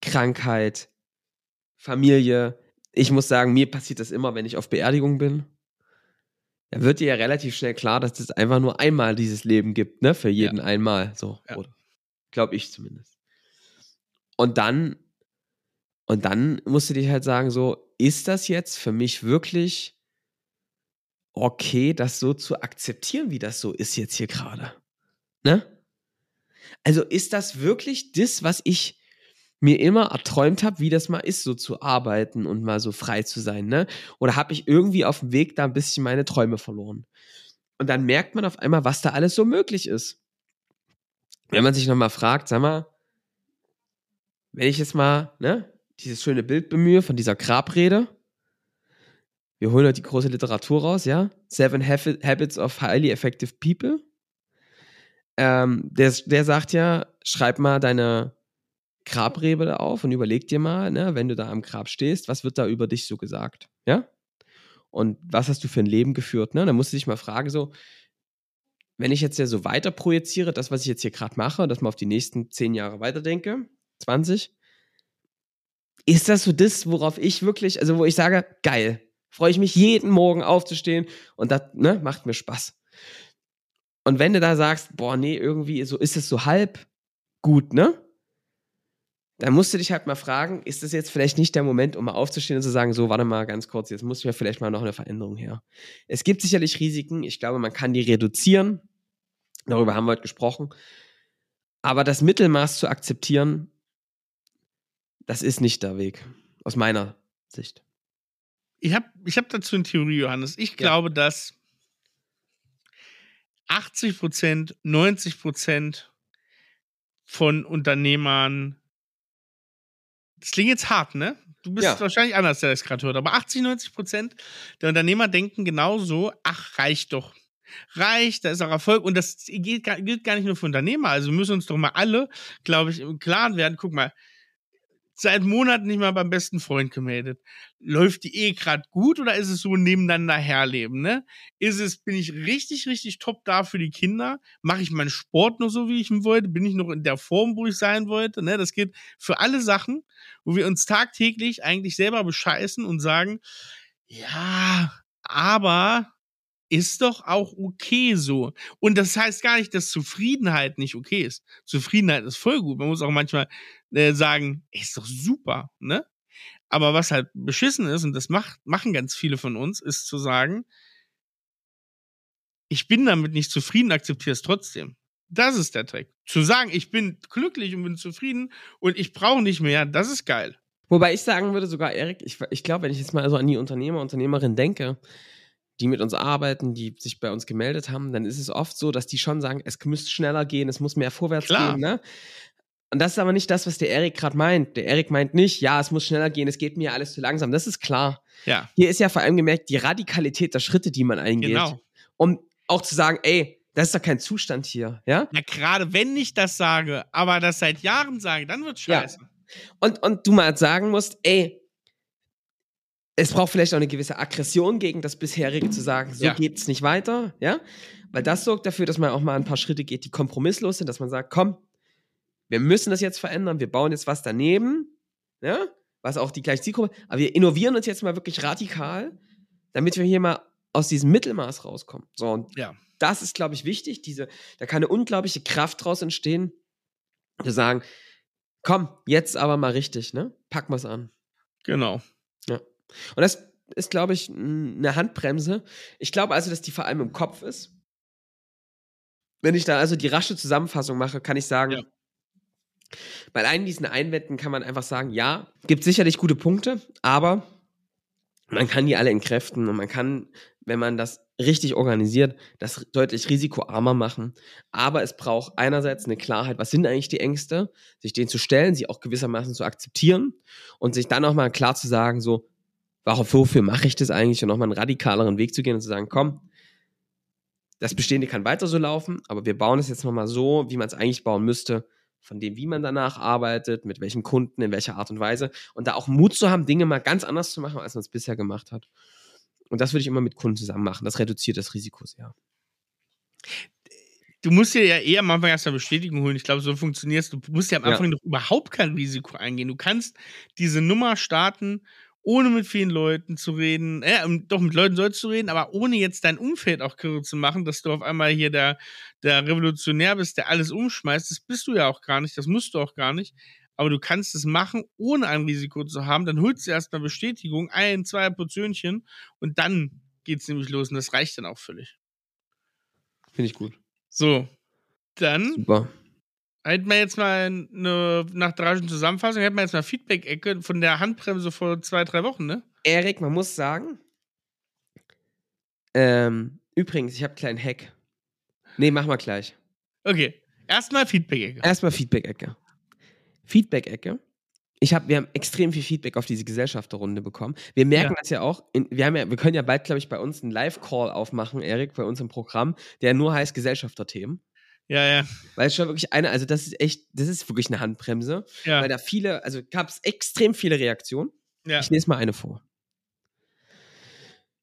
Krankheit, Familie. Ich muss sagen, mir passiert das immer, wenn ich auf Beerdigung bin da wird dir ja relativ schnell klar, dass es einfach nur einmal dieses Leben gibt, ne? Für jeden ja. einmal. So, ja. Glaube ich zumindest. Und dann, und dann musst du dich halt sagen, so, ist das jetzt für mich wirklich okay, das so zu akzeptieren, wie das so ist jetzt hier gerade? Ne? Also ist das wirklich das, was ich mir immer erträumt habe, wie das mal ist, so zu arbeiten und mal so frei zu sein, ne? Oder habe ich irgendwie auf dem Weg da ein bisschen meine Träume verloren? Und dann merkt man auf einmal, was da alles so möglich ist. Wenn man sich nochmal fragt, sag mal, wenn ich jetzt mal, ne, dieses schöne Bild bemühe von dieser Grabrede, wir holen heute die große Literatur raus, ja? Seven Habits of Highly Effective People. Ähm, der, der sagt ja, schreib mal deine Grabrebe auf und überleg dir mal, ne, wenn du da am Grab stehst, was wird da über dich so gesagt? Ja? Und was hast du für ein Leben geführt? Ne? Dann musst du dich mal fragen, so, wenn ich jetzt ja so weiter projiziere, das, was ich jetzt hier gerade mache, dass man auf die nächsten zehn Jahre weiterdenke, 20, ist das so das, worauf ich wirklich, also wo ich sage, geil, freue ich mich jeden Morgen aufzustehen und das ne, macht mir Spaß. Und wenn du da sagst, boah, nee, irgendwie so ist es so halb gut, ne? dann musst du dich halt mal fragen, ist das jetzt vielleicht nicht der Moment, um mal aufzustehen und zu sagen, so, warte mal ganz kurz, jetzt muss mir vielleicht mal noch eine Veränderung her. Es gibt sicherlich Risiken, ich glaube, man kann die reduzieren, darüber haben wir heute gesprochen, aber das Mittelmaß zu akzeptieren, das ist nicht der Weg, aus meiner Sicht. Ich habe ich hab dazu eine Theorie, Johannes. Ich glaube, ja. dass 80 Prozent, 90 Prozent von Unternehmern das klingt jetzt hart, ne? Du bist ja. wahrscheinlich anders, der das gerade hört. Aber 80, 90 Prozent der Unternehmer denken genauso, ach, reicht doch. Reicht, da ist auch Erfolg. Und das gilt, gilt gar nicht nur für Unternehmer. Also wir müssen uns doch mal alle, glaube ich, im Klaren werden. Guck mal, seit Monaten nicht mal beim besten Freund gemeldet. Läuft die Ehe gerade gut oder ist es so nebeneinander herleben, ne? Ist es, bin ich richtig, richtig top da für die Kinder? Mache ich meinen Sport noch so, wie ich ihn wollte? Bin ich noch in der Form, wo ich sein wollte? Ne? Das geht für alle Sachen, wo wir uns tagtäglich eigentlich selber bescheißen und sagen, ja, aber ist doch auch okay so. Und das heißt gar nicht, dass Zufriedenheit nicht okay ist. Zufriedenheit ist voll gut. Man muss auch manchmal äh, sagen, ist doch super, ne? Aber was halt beschissen ist, und das macht, machen ganz viele von uns, ist zu sagen, ich bin damit nicht zufrieden, akzeptiere es trotzdem. Das ist der Trick. Zu sagen, ich bin glücklich und bin zufrieden und ich brauche nicht mehr, das ist geil. Wobei ich sagen würde, sogar Erik, ich, ich glaube, wenn ich jetzt mal so an die Unternehmer, Unternehmerinnen denke, die mit uns arbeiten, die sich bei uns gemeldet haben, dann ist es oft so, dass die schon sagen, es müsste schneller gehen, es muss mehr vorwärts Klar. gehen. Ne? Und das ist aber nicht das, was der Erik gerade meint. Der Erik meint nicht, ja, es muss schneller gehen, es geht mir alles zu langsam. Das ist klar. Ja, Hier ist ja vor allem gemerkt, die Radikalität der Schritte, die man eingeht. genau. Um auch zu sagen, ey, das ist doch kein Zustand hier, ja? Ja, gerade wenn ich das sage, aber das seit Jahren sage, dann wird Ja. scheiße. Und, und du mal sagen musst, ey, es braucht vielleicht auch eine gewisse Aggression gegen das bisherige zu sagen, so Ja. geht's nicht weiter, ja? Weil das sorgt dafür, dass man auch mal ein paar Schritte geht, die kompromisslos sind, dass man sagt, komm, wir müssen das jetzt verändern, wir bauen jetzt was daneben, ja? Was auch die gleiche Zielgruppe, aber wir innovieren uns jetzt mal wirklich radikal, damit wir hier mal aus diesem Mittelmaß rauskommen. So, und Ja. das ist, glaube ich, wichtig. Diese, da kann eine unglaubliche Kraft draus entstehen, zu sagen, komm, jetzt aber mal richtig, ne? Packen wir's an. Genau. Und das ist, glaube ich, eine Handbremse. Ich glaube also, dass die vor allem im Kopf ist. Wenn ich da also die rasche Zusammenfassung mache, kann ich sagen, Ja. Bei allen diesen Einwänden kann man einfach sagen, ja, gibt sicherlich gute Punkte, aber man kann die alle entkräften und man kann, wenn man das richtig organisiert, das deutlich risikoarmer machen. Aber es braucht einerseits eine Klarheit, was sind eigentlich die Ängste, sich denen zu stellen, sie auch gewissermaßen zu akzeptieren und sich dann auch mal klar zu sagen, so, warum, wofür mache ich das eigentlich und nochmal einen radikaleren Weg zu gehen und zu sagen, komm, das Bestehende kann weiter so laufen, aber wir bauen es jetzt nochmal so, wie man es eigentlich bauen müsste, von dem, wie man danach arbeitet, mit welchem Kunden, in welcher Art und Weise und da auch Mut zu haben, Dinge mal ganz anders zu machen, als man es bisher gemacht hat. Und das würde ich immer mit Kunden zusammen machen. Das reduziert das Risiko sehr. Du musst dir ja eher am Anfang erst mal Bestätigung holen. Ich glaube, so funktioniert es. Du musst ja am Ja. Anfang noch überhaupt kein Risiko eingehen. Du kannst diese Nummer starten, ohne mit vielen Leuten zu reden. Äh, ähm, doch, mit Leuten sollst du reden, aber ohne jetzt dein Umfeld auch kirre zu machen, dass du auf einmal hier der, der Revolutionär bist, der alles umschmeißt. Das bist du ja auch gar nicht. Das musst du auch gar nicht. Aber du kannst es machen, ohne ein Risiko zu haben. Dann holst du erstmal Bestätigung, ein, zwei Portionchen und dann geht's nämlich los und das reicht dann auch völlig. Finde ich gut. So, dann Super. Hätten wir jetzt mal eine, nach der Zusammenfassung, hätten wir jetzt mal Feedback-Ecke von der Handbremse vor zwei, drei Wochen, ne? Erik, man muss sagen, ähm, übrigens, ich habe einen kleinen Hack. Nee, mach mal gleich. Okay, erstmal Feedback-Ecke. Erstmal Feedback-Ecke. Feedback-Ecke. Ich hab, wir haben extrem viel Feedback auf diese Gesellschafterrunde bekommen. Wir merken Ja. das ja auch. In, wir, haben ja, wir können ja bald, glaube ich, bei uns einen Live-Call aufmachen, Erik, bei uns im Programm, der nur heißt Gesellschafterthemen. Ja, ja, Weil es schon wirklich eine, also das ist echt, das ist wirklich eine Handbremse, ja. weil da viele, also gab es extrem viele Reaktionen. ja. Ich lese mal eine vor.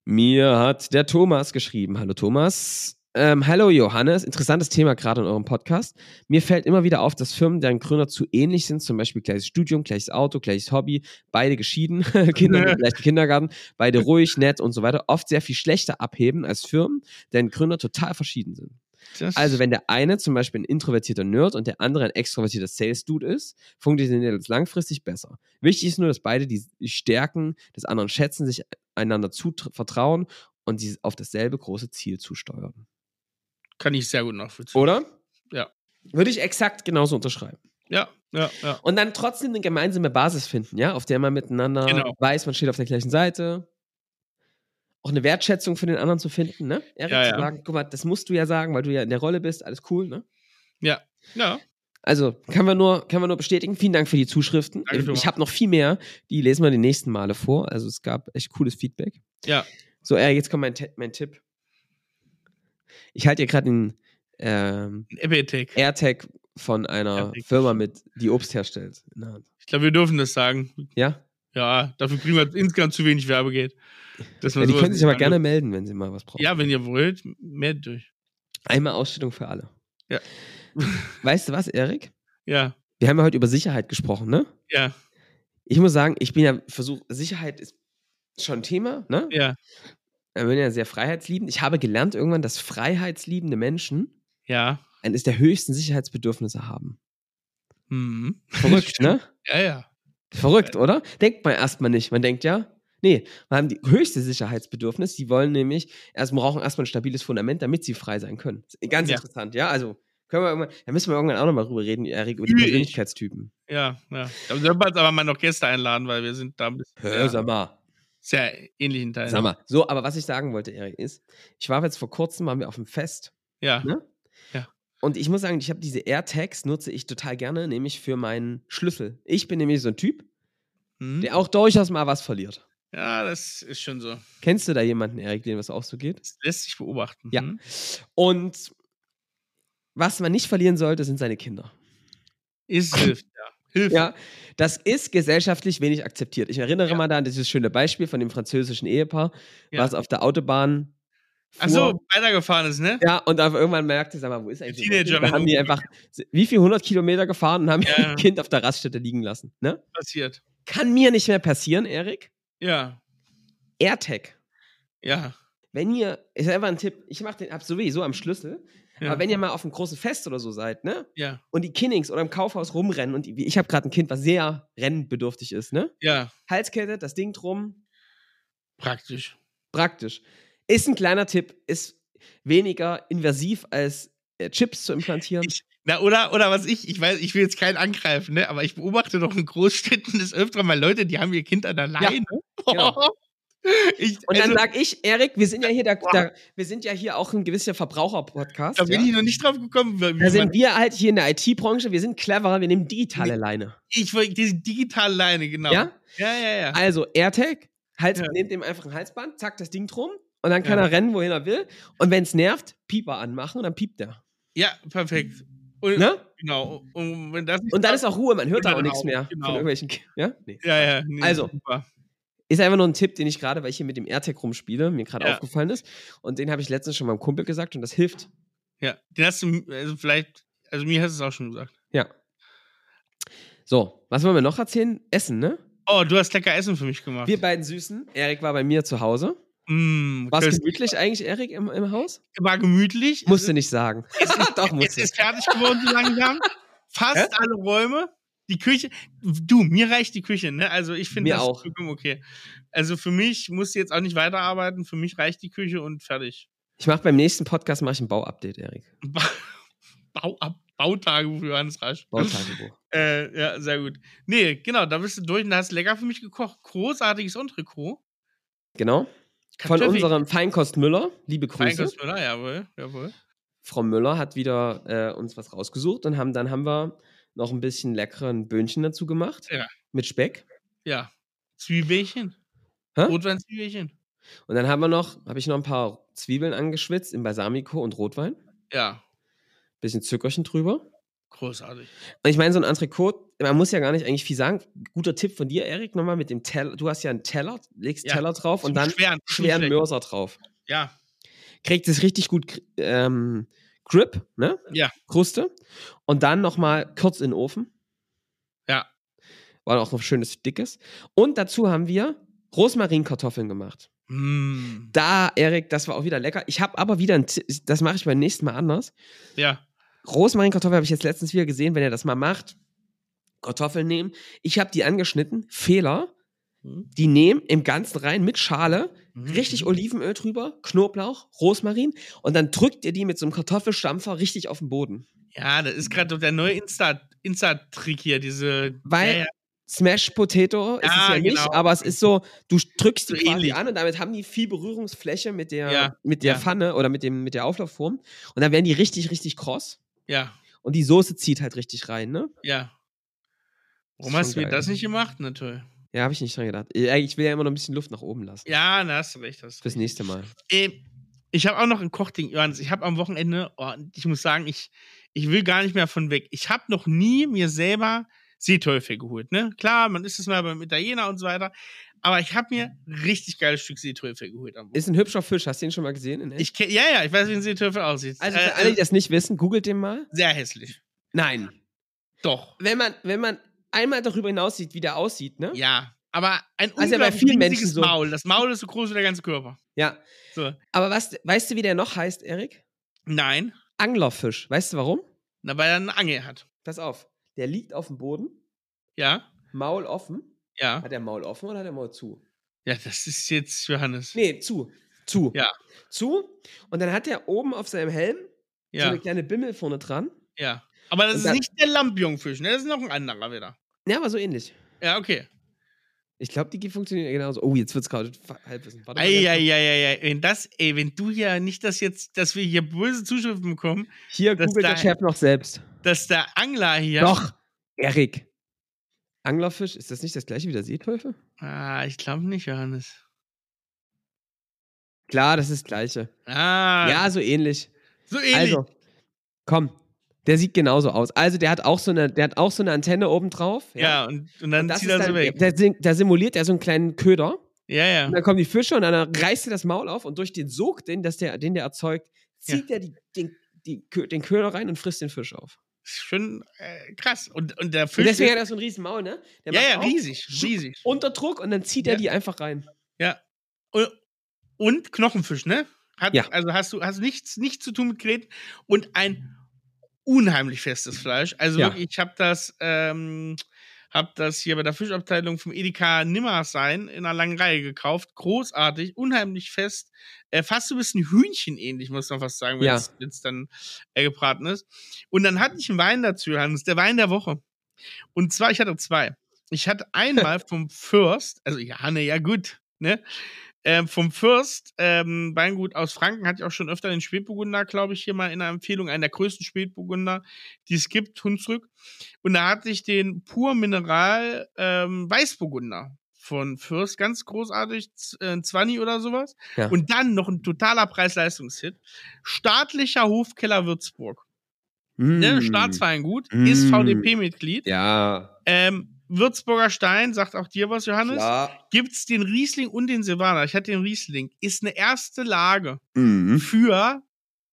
Mir hat der Thomas geschrieben. Hallo Thomas. Ähm, hallo Johannes, interessantes Thema gerade in eurem Podcast. Mir fällt immer wieder auf, dass Firmen, deren Gründer zu ähnlich sind, zum Beispiel gleiches Studium, gleiches Auto, gleiches Hobby, beide geschieden, Kinder im gleichen Kindergarten, beide ruhig, nett und so weiter, oft sehr viel schlechter abheben als Firmen, deren Gründer total verschieden sind. Das, Also, wenn der eine zum Beispiel ein introvertierter Nerd und der andere ein extrovertierter Sales-Dude ist, funktioniert das langfristig besser. Wichtig ist nur, dass beide die die Stärken des anderen schätzen, sich einander vertrauen und sie auf dasselbe große Ziel zusteuern. kann ich sehr gut nachvollziehen. Oder? Ja. Würde ich exakt genauso unterschreiben. Ja, ja, ja. Und dann trotzdem eine gemeinsame Basis finden, ja, auf der man miteinander Genau. weiß, man steht auf der gleichen Seite. Auch eine Wertschätzung für den anderen zu finden, ne? Erik, Ja, zu ja. sagen, guck mal, das musst du ja sagen, weil du ja in der Rolle bist, alles cool, ne? Ja, ja. Also, kann man nur, kann man nur bestätigen. Vielen Dank für die Zuschriften. Danke, ich habe noch viel mehr. Die lesen wir die nächsten Male vor. Also, es gab echt cooles Feedback. Ja. So, äh, jetzt kommt mein, mein Tipp. Ich halte hier gerade den ähm. AirTag von einer. Firma mit, die Obst herstellt. Ich glaube, wir dürfen das sagen. Ja? Ja, dafür kriegen wir insgesamt zu wenig Werbegeld. Dass man ja? Die können sich aber gerne melden, wenn sie mal was brauchen. Ja, wenn ihr wollt, mehr durch. Einmal Ausstellung für alle. Ja. Weißt du was, Erik? Ja, Wir haben ja heute über Sicherheit gesprochen, ne? ja, Ich muss sagen, ich bin ja versucht, Sicherheit ist schon ein Thema, ne? ja, Ich bin ja sehr freiheitsliebend. Ich habe gelernt irgendwann, dass freiheitsliebende Menschen ja. eines der höchsten Sicherheitsbedürfnisse haben. Mhm. Verrückt, ne? Ja, ja. Verrückt, oder? Denkt man erstmal nicht. Man denkt ja, Nee, wir haben die höchste Sicherheitsbedürfnis. Die wollen nämlich, erst brauchen erstmal ein stabiles Fundament, damit sie frei sein können. Ganz Ja. interessant, ja. Also, können wir irgendwann, da müssen wir irgendwann auch nochmal drüber reden, Erik, über die. Persönlichkeitstypen. Ja, ja. Da sollten wir jetzt aber mal noch Gäste einladen, weil wir sind da ein bisschen Hör, sehr, sag mal. sehr ähnlichen Teil. Sag mal. So, aber was ich sagen wollte, Erik, ist, ich war jetzt vor kurzem, waren wir auf dem Fest. Ja. Ne? Und ich muss sagen, ich habe diese AirTags, nutze ich total gerne, nämlich für meinen Schlüssel. Ich bin nämlich so ein Typ, Hm? der auch durchaus mal was verliert. ja, das ist schon so. Kennst du da jemanden, Erik, dem was auch so geht? Das lässt sich beobachten. Ja. Hm? Und was man nicht verlieren sollte, sind seine Kinder. Es hilft, ja. Hilft. Ja, das ist gesellschaftlich wenig akzeptiert. Ich erinnere Ja. mal da an dieses schöne Beispiel von dem französischen Ehepaar, Ja. was auf der Autobahn fuhr. Ach so, weitergefahren ist, ne? Ja, und dann irgendwann merkte, sag mal, wo ist eigentlich unser Teenager, Kind? Da haben die einfach, wie viel, 100 Kilometer gefahren und haben Ja, ihr. Kind auf der Raststätte liegen lassen. Ne? Passiert. Kann mir nicht mehr passieren, Erik. Ja. AirTag. Ja. Wenn ihr, ist einfach ein Tipp, ich mach den, hab sowieso am Schlüssel, Ja. aber wenn ihr mal auf einem großen Fest oder so seid, ne? ja. Und die Kinnings oder im Kaufhaus rumrennen und ich habe gerade ein Kind, was sehr rennbedürftig ist, ne? Ja. Halskette, das Ding drum, Praktisch. praktisch. Ist ein kleiner Tipp, ist weniger invasiv als äh, Chips zu implantieren. Ich, na, oder, oder was ich, ich weiß, ich will jetzt keinen angreifen, ne? Aber ich beobachte doch in Großstädten des Öfteren mal Leute, die haben ihr Kind an der Leine. genau. ich, Und dann also, sag ich, Erik, wir sind ja hier der, der wir sind ja hier auch ein gewisser Verbraucher-Podcast. da bin ja? ich noch nicht drauf gekommen. Wie Da sind wir halt hier in der IT-Branche, wir sind cleverer, wir nehmen digitale Leine. ich wollte diese digitale Leine, genau. Ja? Ja, ja, ja. Also AirTag, Hals, Ja. nehmt ihm einfach ein Halsband, zack, das Ding drum und dann kann Ja. er rennen, wohin er will. Und wenn es nervt, Pieper anmachen und dann piept er. Ja, perfekt. Und, Ne? Genau. Und wenn das Und dann ist auch Ruhe, man hört auch Genau, nichts mehr genau. von irgendwelchen. Ja? Nee. Ja, ja. Nee, Also. Super. Ist einfach nur ein Tipp, den ich gerade, weil ich hier mit dem AirTag rumspiele, mir gerade Ja. aufgefallen ist. Und den habe ich letztens schon meinem Kumpel gesagt und das hilft. Ja. Den hast du, also vielleicht, also mir hast du es auch schon gesagt. Ja. So, was wollen wir noch erzählen? Essen, ne? Oh, du hast lecker Essen für mich gemacht. Wir beiden Süßen. Erik war bei mir zu Hause. Mm, War es gemütlich eigentlich, Erik, im, im Haus? War gemütlich. Musste es nicht sagen. es ist, Doch, es musste. ist fertig geworden so langsam. Fast alle Räume. Die Küche. Du, mir reicht die Küche, ne? Also ich finde Mir das auch. okay. Also für mich muss jetzt auch nicht weiterarbeiten. Für mich reicht die Küche und fertig. Ich mache beim nächsten Podcast mache ich ein Bauupdate, Erik. Ba Bau ab Bautagebuch für Johannes Rasch. Bautagebuch. Äh, ja, sehr gut. Nee, genau, da bist du durch und da hast lecker für mich gekocht. Großartiges Entrecot. genau. Von unserem Feinkost Müller. Liebe Grüße. Feinkostmüller, jawohl, jawohl. Frau Müller hat wieder äh, uns was rausgesucht und haben, dann haben wir noch ein bisschen leckeren Böhnchen dazu gemacht. Ja. Mit Speck. Ja. Zwiebelchen. Hä? Rotweinzwiebelchen. Und dann haben wir noch, habe ich noch ein paar Zwiebeln angeschwitzt in Balsamico und Rotwein. Ja, Bisschen Zuckerchen drüber. Großartig. Und ich meine, so ein Entrecote, man muss ja gar nicht eigentlich viel sagen. Guter Tipp von dir, Erik, nochmal mit dem Teller. Du hast ja einen Teller, legst Ja, Teller drauf und dann schweren, schweren. Mörser drauf. Ja, Kriegt es richtig gut ähm, Grip, ne? Ja. Kruste. Und dann nochmal kurz in den Ofen. ja. War auch noch schönes Dickes. Und dazu haben wir Rosmarinkartoffeln gemacht. Mm. Da, Erik, das war auch wieder lecker. Ich habe aber wieder ein, das mache ich beim nächsten Mal anders. Ja, Rosmarinkartoffeln habe ich jetzt letztens wieder gesehen, wenn ihr das mal macht. Kartoffeln nehmen. Ich habe die angeschnitten. Fehler. Mhm. Die nehmen im Ganzen rein mit Schale, Mhm. richtig Olivenöl drüber, Knoblauch, Rosmarin und dann drückt ihr die mit so einem Kartoffelstampfer richtig auf den Boden. Ja, das ist gerade der neue Insta- Insta-Trick hier, diese. Weil ja, ja. Smash Potato ist es Ja, nicht, genau. aber es ist so, du drückst die So quasi ähnlich. an und damit haben die viel Berührungsfläche mit der, Ja, mit der. Pfanne oder mit, dem, mit der Auflaufform und dann werden die richtig, richtig kross ja, und die Soße zieht halt richtig rein, ne? ja. Warum hast du mir das nicht gemacht? Na toll. Ja, habe ich nicht dran gedacht. Ich will ja immer noch ein bisschen Luft nach oben lassen. Ja, da hast du recht. Hast Fürs nächste Mal. Äh, ich habe auch noch ein Kochding, Johannes. Ich habe am Wochenende, oh, ich muss sagen, ich, ich will gar nicht mehr von weg. Ich habe noch nie mir selber Seeteufel geholt. Ne? Klar, man isst es mal beim Italiener und so weiter. Aber ich habe mir richtig geiles Stück Seeteufel geholt am Wochenende. Ist ein hübscher Fisch, hast du den schon mal gesehen? In? Ich kenn, ja, ja, ich weiß, wie ein Seeteufel aussieht. also Äh, für alle, die das nicht wissen, googelt den mal. sehr hässlich. Nein. Doch. Wenn man, wenn man einmal darüber hinaus sieht, wie der aussieht, ne? Ja. Aber ein Also ja bei unglaublich vielen riesiges Menschen so. Maul. Das Maul ist so groß wie der ganze Körper. Ja. So. Aber was, weißt du, wie der noch heißt, Erik? Nein. Anglerfisch. Weißt du warum? Na, weil er eine Angel hat. Pass auf. Der liegt auf dem Boden, Ja. Maul offen. Ja. Hat der Maul offen oder hat der Maul zu? Ja, das ist jetzt Johannes. Nee, zu. Zu. Ja. Zu. Und dann hat er oben auf seinem Helm so Ja, eine kleine Bimmel vorne dran. ja. Aber das Und ist dann- nicht der Lampion-Fisch, ne? Das ist noch ein anderer wieder. Ja, aber so ähnlich. Ja, okay. Ich glaube, die funktionieren genauso. Oh, jetzt wird es gerade halbwissen. Warte. Eieieiei. Wenn das, ey, wenn du ja nicht, dass jetzt, dass wir hier böse Zuschriften bekommen, Hier Das googelt der Chef noch selbst. dass der Angler hier. Doch. Erik. Anglerfisch, ist das nicht das gleiche wie der Seeteufel? Ah, ich glaube nicht, Johannes. Klar, das ist das gleiche. Ah, Ja, so ähnlich. so ähnlich. Also, komm. Der sieht genauso aus. Also, der hat auch so eine, der hat auch so eine Antenne oben drauf. ja, und, und dann Und zieht er so weg. Da, da simuliert er so einen kleinen Köder. Ja, ja. Und dann kommen die Fische und dann reißt er das Maul auf und durch den Sog, den, das der, den der erzeugt, zieht er die, den, die, den Köder rein und frisst den Fisch auf. Ist schon äh, krass. Und, und der Und Fisch. deswegen ist- hat er so einen riesen Maul, ne? Der ja, ja, riesig. Riesig. Unter Druck und dann zieht Ja. er die einfach rein. Ja. Und, und Knochenfisch, ne? Hat, Ja. Also hast du hast nichts, nichts zu tun mit Gräten und ein unheimlich festes Fleisch. Also Ja. wirklich, ich habe das, ähm, hab das hier bei der Fischabteilung vom Edeka Nimmersein in einer langen Reihe gekauft. Großartig, unheimlich fest. Äh, fast so ein bisschen Hühnchenähnlich, muss man fast sagen, wenn Ja. es jetzt dann äh, gebraten ist. Und dann hatte ich einen Wein dazu, Hans, der Wein der Woche. Und zwar, ich hatte zwei. Ich hatte einmal vom Fürst, also ja, ne, ja gut, ne? Ähm, vom Fürst, ähm, Weingut aus Franken, hatte ich auch schon öfter den Spätburgunder, glaube ich, hier mal in einer Empfehlung, einen der größten Spätburgunder, die es gibt, Hunsrück. Und da hatte ich den Pur Mineral ähm, Weißburgunder von Fürst, ganz großartig, äh, ein 20 oder sowas. Ja. Und dann noch ein totaler Preis-Leistungshit. Staatlicher Hofkeller Würzburg. Ne? Mm. Staatsweingut, Mm. ist VDP-Mitglied. Ja, Ähm, Würzburger Stein, sagt auch dir was, Johannes? klar. Gibt's den Riesling und den Silvaner. Ich hatte den Riesling. Ist eine erste Lage Mhm. für,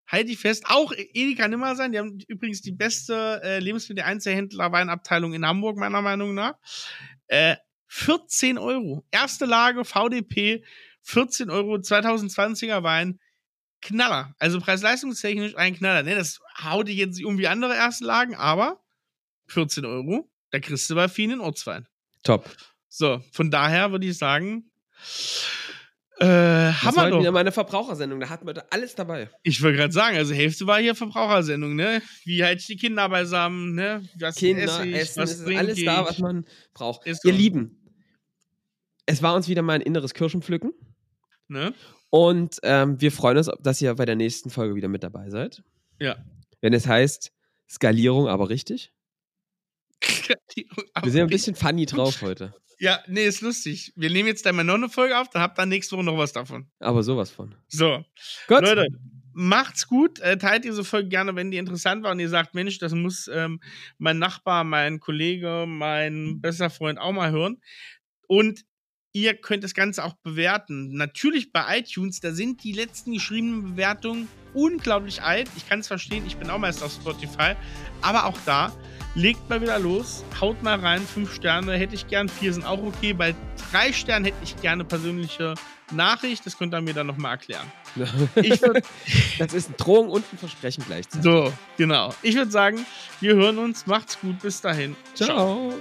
halte ich fest, auch Edeka Nimmer sein. Die haben übrigens die beste äh, Lebensmittel-Einzelhändler-Weinabteilung in Hamburg, meiner Meinung nach. Äh, 14 Euro. Erste Lage, VDP, 14 Euro, 2020er Wein. Knaller. Also preis-leistungstechnisch ein Knaller. Ne, das haut dich jetzt nicht um wie andere erste Lagen, aber 14 Euro, da kriegst du bei vielen Ortswein. Top. So, von daher würde ich sagen, äh, Das haben wir wieder doch. meine Verbrauchersendung. Da hatten wir da alles dabei. Ich wollte gerade sagen, also Hälfte war hier Verbrauchersendung, ne? Wie halte ich die Kinder beisammen, ne? Was Kinder, esse ich, Essen, was es ist alles da, ich? was man braucht. Ist Ihr so. Lieben, es war uns wieder mal ein inneres Kirschenpflücken. Ne? Und ähm, wir freuen uns, dass ihr bei der nächsten Folge wieder mit dabei seid. Ja. Wenn es heißt, Skalierung aber richtig. Wir sind ein bisschen funny drauf heute. ja, nee, ist lustig. Wir nehmen jetzt einmal noch eine Folge auf, dann habt ihr nächste Woche noch was davon. Aber sowas von. So, Gut. Leute, macht's gut. Äh, teilt diese Folge gerne, wenn die interessant war und ihr sagt, Mensch, das muss ähm, mein Nachbar, mein Kollege, mein bester Freund auch mal hören. Und ihr könnt das Ganze auch bewerten. Natürlich bei iTunes, da sind die letzten geschriebenen Bewertungen unglaublich alt. Ich kann es verstehen, ich bin auch meist auf Spotify. Aber auch da, legt mal wieder los, haut mal rein, fünf Sterne hätte ich gern, vier sind auch okay. Bei drei Sternen hätte ich gerne persönliche Nachricht, das könnt ihr mir dann nochmal erklären. Würd, das ist eine Drohung und ein Versprechen gleichzeitig. so, genau. Ich würde sagen, wir hören uns, macht's gut, bis dahin. Ciao.